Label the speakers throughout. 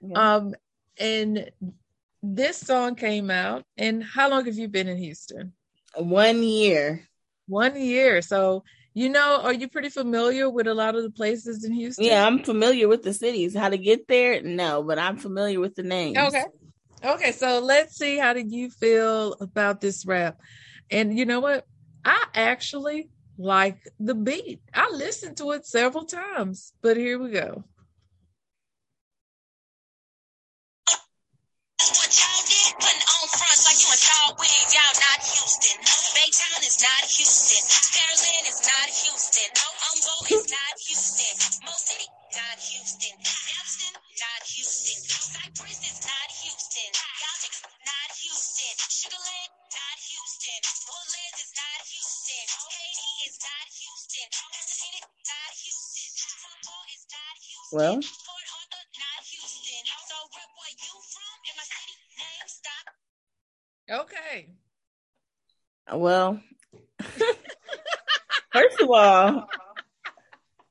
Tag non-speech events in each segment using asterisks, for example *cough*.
Speaker 1: Yeah. Um, and this song came out. And how long have you been in Houston?
Speaker 2: One year.
Speaker 1: One year. So you know, are you pretty familiar with a lot of the places in Houston?
Speaker 2: Yeah, I'm familiar with the cities. How to get there? No, but I'm familiar with the names.
Speaker 1: Okay. Okay, so let's see how do you feel about this rap? And you know what? I actually like the beat. I listened to it several times, but here we go. Houston. Pearland is not Houston. Humble is not Houston. Mo City, not Houston. Epson, not Houston. Cypress is not Houston. Youngix, not Houston. Sugarland, not Houston. Woodlands is not Houston. Katy is not Houston. Pasadena, not Houston. Tomball is not Houston. Well. Port Arthur, not Houston. So where you from? And my city name, stop. Okay.
Speaker 2: Well, first of all,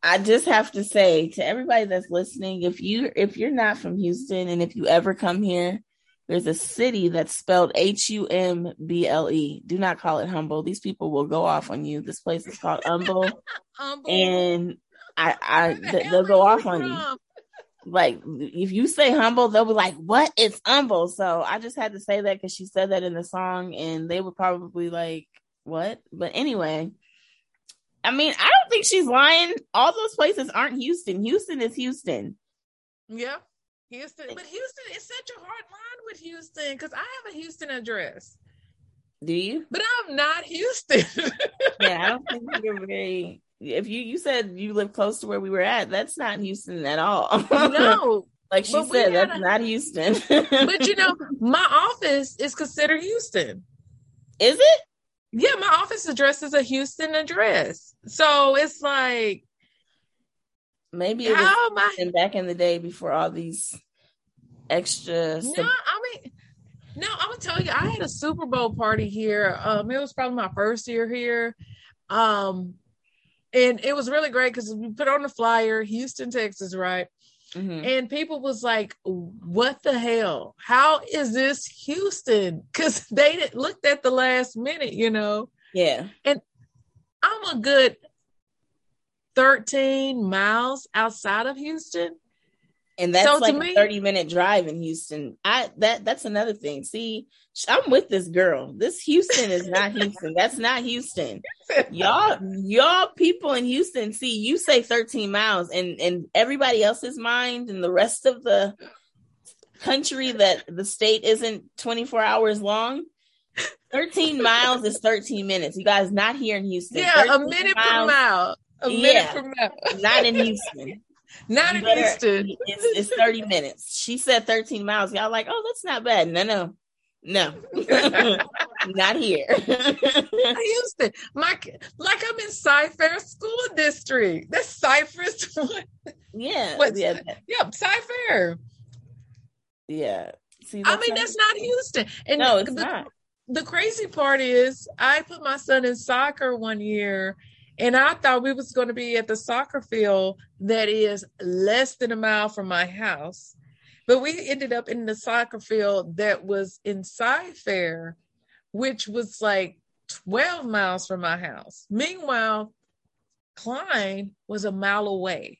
Speaker 2: I just have to say to everybody that's listening, if you if you're not from Houston and if you ever come here, there's a city that's spelled H U M B L E. Do not call it humble. These people will go off on you. This place is called humble, *laughs* and I, I they'll go off on you like if you say humble, they'll be like, "What is humble?" So I just had to say that because she said that in the song, and they would probably like, "What?" But anyway, I mean, I don't think she's lying. All those places aren't Houston. Houston is Houston.
Speaker 1: Yeah, Houston, but Houston is such a hard line with Houston because I have a Houston address.
Speaker 2: Do you?
Speaker 1: But I'm not Houston. *laughs*
Speaker 2: yeah, I don't think you're very if you you said you live close to where we were at, that's not Houston at all.
Speaker 1: no. *laughs*
Speaker 2: like she said, that's a, not Houston.
Speaker 1: but you know, my office is considered Houston.
Speaker 2: Is it?
Speaker 1: Yeah, my office address is a Houston address. So it's like
Speaker 2: maybe it how was I... back in the day before all these extra
Speaker 1: No, I mean no, I'm gonna tell you, I had a Super Bowl party here. Um, it was probably my first year here. Um, and it was really great because we put on the flyer, Houston, Texas, right? Mm-hmm. And people was like, "What the hell? How is this Houston?" *laughs* Because they looked at the last minute, you know.
Speaker 2: Yeah.
Speaker 1: And I'm a good 13 miles outside of Houston
Speaker 2: and that's so like me, a 30 minute drive in Houston. I that that's another thing. See, I'm with this girl. This Houston is not Houston. That's not Houston. Y'all, y'all people in Houston, see, you say 13 miles, and and everybody else's mind and the rest of the country that the state isn't 24 hours long. 13 *laughs* miles is 13 minutes. You guys not here in Houston.
Speaker 1: Yeah, a minute miles, per mile. A minute yeah, per mile.
Speaker 2: not in Houston.
Speaker 1: Not in Houston.
Speaker 2: It's, it's 30 minutes. She said 13 miles. Y'all like, oh, that's not bad. No, no. No, *laughs* not here.
Speaker 1: Houston, my like I'm in Cy-Fair School District. That's Cypress. *laughs*
Speaker 2: yeah, What's, yeah,
Speaker 1: yeah, Cy-Fair.
Speaker 2: Yeah.
Speaker 1: See, I mean, that's not Houston. And
Speaker 2: no, it's
Speaker 1: the,
Speaker 2: not.
Speaker 1: The crazy part is, I put my son in soccer one year, and I thought we was going to be at the soccer field that is less than a mile from my house. But we ended up in the soccer field that was in Cy-Fair, which was like 12 miles from my house. Meanwhile, Klein was a mile away.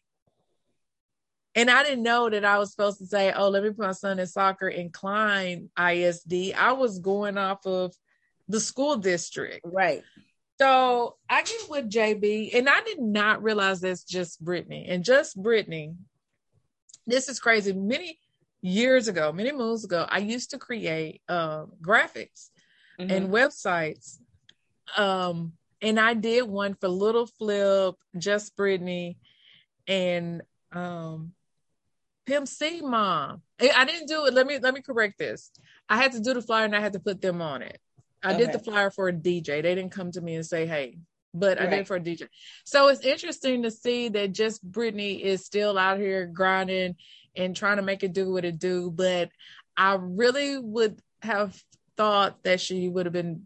Speaker 1: And I didn't know that I was supposed to say, oh, let me put my son in soccer in Klein ISD. I was going off of the school district.
Speaker 2: Right.
Speaker 1: So I get with JB, and I did not realize that's just Brittany. And just Brittany, this is crazy. Many years ago, many moons ago, I used to create um, graphics mm-hmm. and websites. Um, and I did one for Little Flip, Just Brittany, and um, Pimp C Mom. I didn't do it. Let me let me correct this. I had to do the flyer and I had to put them on it. I okay. did the flyer for a DJ. They didn't come to me and say, hey, but right. I did for a DJ. So it's interesting to see that just Brittany is still out here grinding and trying to make it do what it do. But I really would have thought that she would have been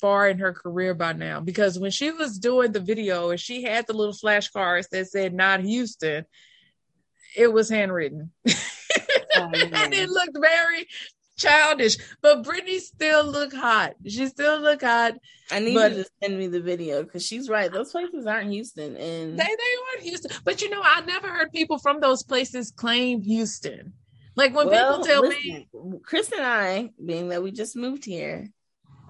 Speaker 1: far in her career by now because when she was doing the video and she had the little flashcards that said not Houston, it was handwritten. *laughs* Oh, and it looked very childish, but Brittany still look hot. She still look hot.
Speaker 2: I need
Speaker 1: but,
Speaker 2: you to send me the video because she's right. Those places aren't Houston, and
Speaker 1: they they aren't Houston. But you know, I never heard people from those places claim Houston. Like when well, people tell listen,
Speaker 2: me, Chris and I, being that we just moved here,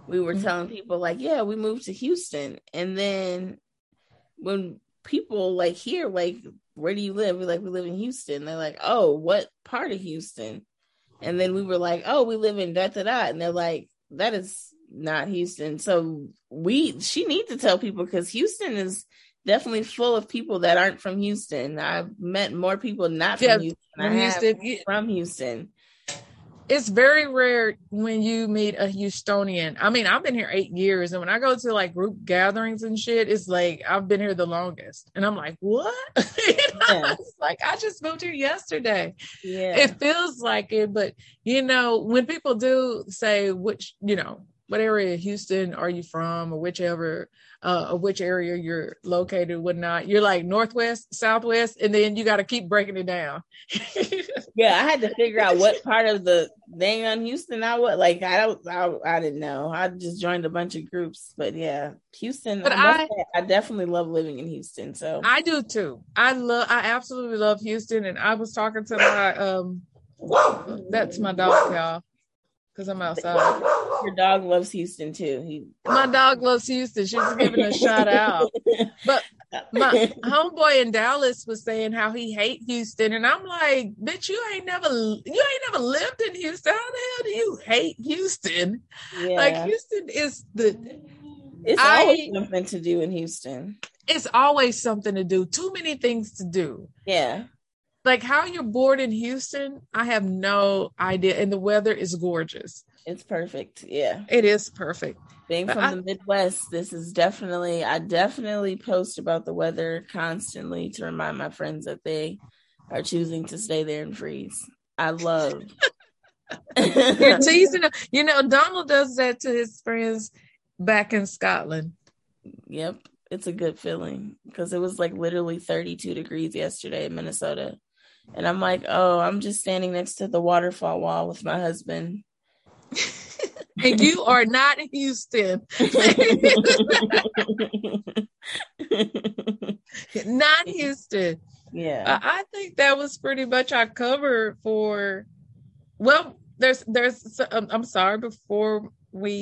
Speaker 2: we were mm-hmm. telling people like, yeah, we moved to Houston, and then when people like here, like, where do you live? We're like, we live in Houston. They're like, oh, what part of Houston? And then we were like, oh, we live in da da da. And they're like, that is not Houston. So we, she needs to tell people because Houston is definitely full of people that aren't from Houston. I've met more people not from yeah. From Houston. from Houston
Speaker 1: it's very rare when you meet a Houstonian. I mean, I've been here eight years, and when I go to like group gatherings and shit, it's like I've been here the longest, and I'm like, what? *laughs* you know? yeah. It's like I just moved here yesterday. Yeah, it feels like it, but you know, when people do say which, you know, what area of Houston are you from, or whichever uh, of which area you're located, whatnot. You're like northwest, southwest, and then you got to keep breaking it down. *laughs*
Speaker 2: yeah, I had to figure out what part of the thing on Houston I was like. I don't, I, I didn't know. I just joined a bunch of groups, but yeah, Houston. But I, I, I definitely love living in Houston. So
Speaker 1: I do too. I love, I absolutely love Houston, and I was talking to my um. That's my dog, y'all because I'm outside.
Speaker 2: Your dog loves Houston too. He
Speaker 1: my dog loves Houston. She's giving a shout out. *laughs* But my *laughs* homeboy in Dallas was saying how he hate Houston, and I'm like, bitch, you ain't never you ain't never lived in Houston. How the hell do you hate Houston? Yeah. Like Houston is the
Speaker 2: it's I, always something to do in Houston.
Speaker 1: It's always something to do. Too many things to do.
Speaker 2: Yeah
Speaker 1: like how you're bored in Houston, I have no idea. And the weather is gorgeous.
Speaker 2: It's perfect. Yeah.
Speaker 1: It is perfect.
Speaker 2: Being from I, the Midwest, this is definitely, I definitely post about the weather constantly to remind my friends that they are choosing to stay there and freeze. I love. *laughs*
Speaker 1: You're teasing. You know, Donald does that to his friends back in Scotland.
Speaker 2: Yep. It's a good feeling because it was like literally 32 degrees yesterday in Minnesota. And I'm like, oh, I'm just standing next to the waterfall wall with my husband.
Speaker 1: And you are not Houston. *laughs* not Houston.
Speaker 2: Yeah.
Speaker 1: I think that was pretty much our cover for well, there's there's um, I'm sorry before we